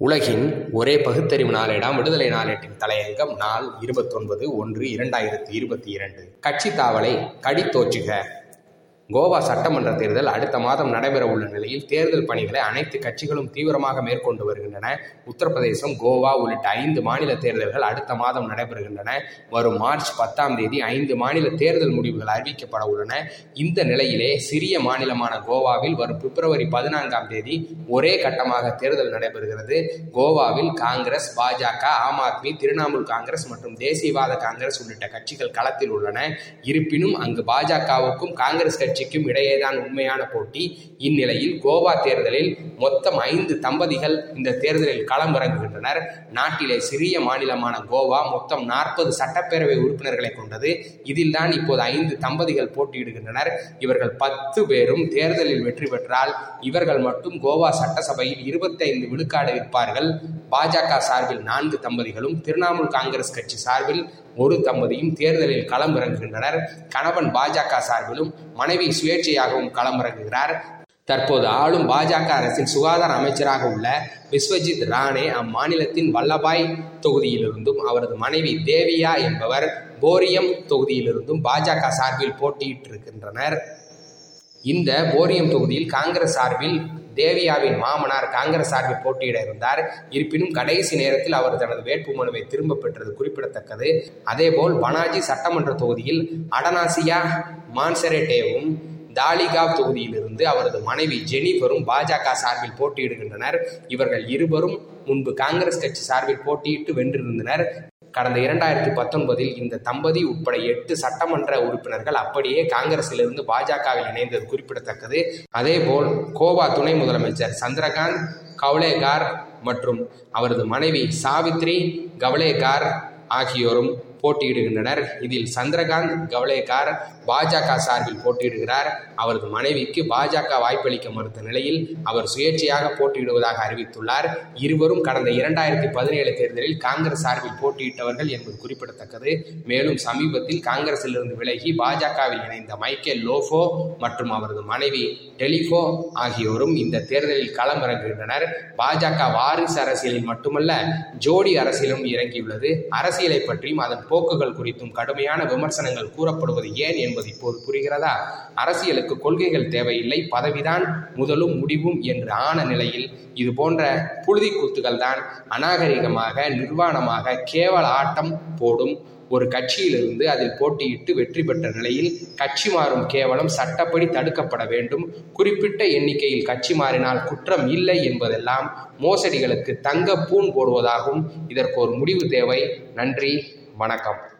உலகின் ஒரே பகுத்தறிவு நாளேடாம் விடுதலை நாளேட்டின் தலையங்கம் நாள் இருபத்தொன்பது ஒன்று இரண்டாயிரத்தி இருபத்தி இரண்டு. கட்சி தாவலை கடித்தோச்சுக கோவா சட்டமன்ற தேர்தல் அடுத்த மாதம் நடைபெற உள்ள நிலையில் தேர்தல் பணிகளை அனைத்து கட்சிகளும் தீவிரமாக மேற்கொண்டு வருகின்றன. உத்தரப்பிரதேசம் கோவா உள்ளிட்ட ஐந்து மாநில தேர்தல்கள் அடுத்த மாதம் நடைபெறுகின்றன. வரும் மார்ச் பத்தாம் தேதி ஐந்து மாநில தேர்தல் முடிவுகள் அறிவிக்கப்பட உள்ளன. இந்த நிலையிலே சிறிய மாநிலமான கோவாவில் வரும் பிப்ரவரி பதினான்காம் தேதி ஒரே கட்டமாக தேர்தல் நடைபெறுகிறது. கோவாவில் காங்கிரஸ் பாஜக ஆம் ஆத்மி திரிணாமுல் காங்கிரஸ் மற்றும் தேசியவாத காங்கிரஸ் உள்ளிட்ட கட்சிகள் களத்தில் உள்ளன. இருப்பினும் அங்கு பாஜகவுக்கும் காங்கிரஸ் கட்சிக்கும் இடையேதான் உண்மையான போட்டி. இந்நிலையில் கோவா தேர்தலில் மொத்தம் ஐந்து தம்பதிகள் இந்த தேர்தலில் களமிறங்குகின்றனர். நாட்டிலே சிறிய மாநிலமான கோவா மொத்தம் நாற்பது சட்டப்பேரவை உறுப்பினர்களை கொண்டது. இதில்தான் இப்போது ஐந்து தம்பதிகள் போட்டியிடுகின்றனர். இவர்கள் பத்து பேரும் தேர்தலில் வெற்றி பெற்றால் இவர்கள் மட்டும் கோவா சட்டசபையில் இருபத்தைந்து விழுக்காடு இருப்பார்கள் பாஜக சார்பில் நான்கு தம்பதிகளும் திரிணாமுல் காங்கிரஸ் கட்சி சார்பில் ஒரு தம்பதியும் தேர்தலில் களம் இறங்குகின்றனர் கணவன் பாஜக சார்பிலும் மனைவி சுயேட்சையாகவும் களமிறங்குகிறார். தற்போது ஆளும் பாஜக அரசின் சுகாதார அமைச்சராக உள்ள விஸ்வஜித் ராணே அம்மாநிலத்தின் வல்லபாய் தொகுதியிலிருந்தும் அவரது மனைவி தேவியா என்பவர் போரியம் தொகுதியிலிருந்தும் பாஜக சார்பில் போட்டியிட்டிருக்கின்றனர். இந்த போரியம் தொகுதியில் காங்கிரஸ் சார்பில் தேவியாவின் மாமனார் காங்கிரஸ் சார்பில் போட்டியிட இருந்தார். இருப்பினும் கடைசி நேரத்தில் அவர் தனது வேட்புமனுவை திரும்ப பெற்றது குறிப்பிடத்தக்கது. அதேபோல் பனாஜி சட்டமன்ற தொகுதியில் அடனாசியா மான்சரேட்டேவும் தாலிகாவ் தொகுதியிலிருந்து அவரது மனைவி ஜெனிஃபரும் பாஜக சார்பில் போட்டியிடுகின்றனர். இவர்கள் இருவரும் முன்பு காங்கிரஸ் கட்சி சார்பில் போட்டியிட்டு வென்றிருந்தனர். கடந்த இரண்டாயிரத்தி பத்தொன்பதில் இந்த தம்பதி உட்பட எட்டு சட்டமன்ற உறுப்பினர்கள் அப்படியே காங்கிரசிலிருந்து பாஜகவில் இணைந்தது குறிப்பிடத்தக்கது. அதேபோல் கோவா துணை முதலமைச்சர் சந்திரகாந்த் கவலேகார் மற்றும் அவரது மனைவி சாவித்ரி கவலேகார் ஆகியோரும் போட்டியிடுகின்றனர். இதில் சந்திரகாந்த் கவலேகார் பாஜக சார்பில் போட்டியிடுகிறார். அவரது மனைவிக்கு பாஜக வாய்ப்பளிக்க மறுத்த நிலையில் அவர் சுயேட்சையாக போட்டியிடுவதாக அறிவித்துள்ளார். இருவரும் கடந்த இரண்டாயிரத்தி பதினேழு தேர்தலில் காங்கிரஸ் சார்பில் போட்டியிட்டவர்கள் என்பது குறிப்பிடத்தக்கது. மேலும் சமீபத்தில் காங்கிரசிலிருந்து விலகி பாஜகவில் இணைந்த மைக்கேல் லோஃபோ மற்றும் அவரது மனைவி டெலிஃபோ ஆகியோரும் இந்த தேர்தலில் களமிறங்குகின்றனர். பாஜக வாரிசு அரசியலில் மட்டுமல்ல ஜோடி அரசியலும் இறங்கியுள்ளது. அரசியலை பற்றியும் அதன் போக்குகள் குறித்தும் கடுமையான விமர்சனங்கள் கூறப்படுவது ஏன் என்பது இப்போது புரிகிறதா? அரசியலுக்கு கொள்கைகள் தேவையில்லை பதவிதான் முதலும் முடிவும் என்று ஆன நிலையில் இது போன்ற புழுதி கூத்துகள் தான் அநாகரிகமாக நிர்வாணமாக கேவல ஆட்டம் போடும் ஒரு கட்சியிலிருந்து அதில் போட்டியிட்டு வெற்றி பெற்ற நிலையில் கட்சி மாறும் கேவலம் சட்டப்படி தடுக்கப்பட வேண்டும். குறிப்பிட்ட எண்ணிக்கையில் கட்சி மாறினால் குற்றம் இல்லை என்பதெல்லாம் மோசடிகளுக்கு தங்க பூண் போடுவதாகும். இதற்கு ஒரு முடிவு தேவை. நன்றி. வணக்கம்.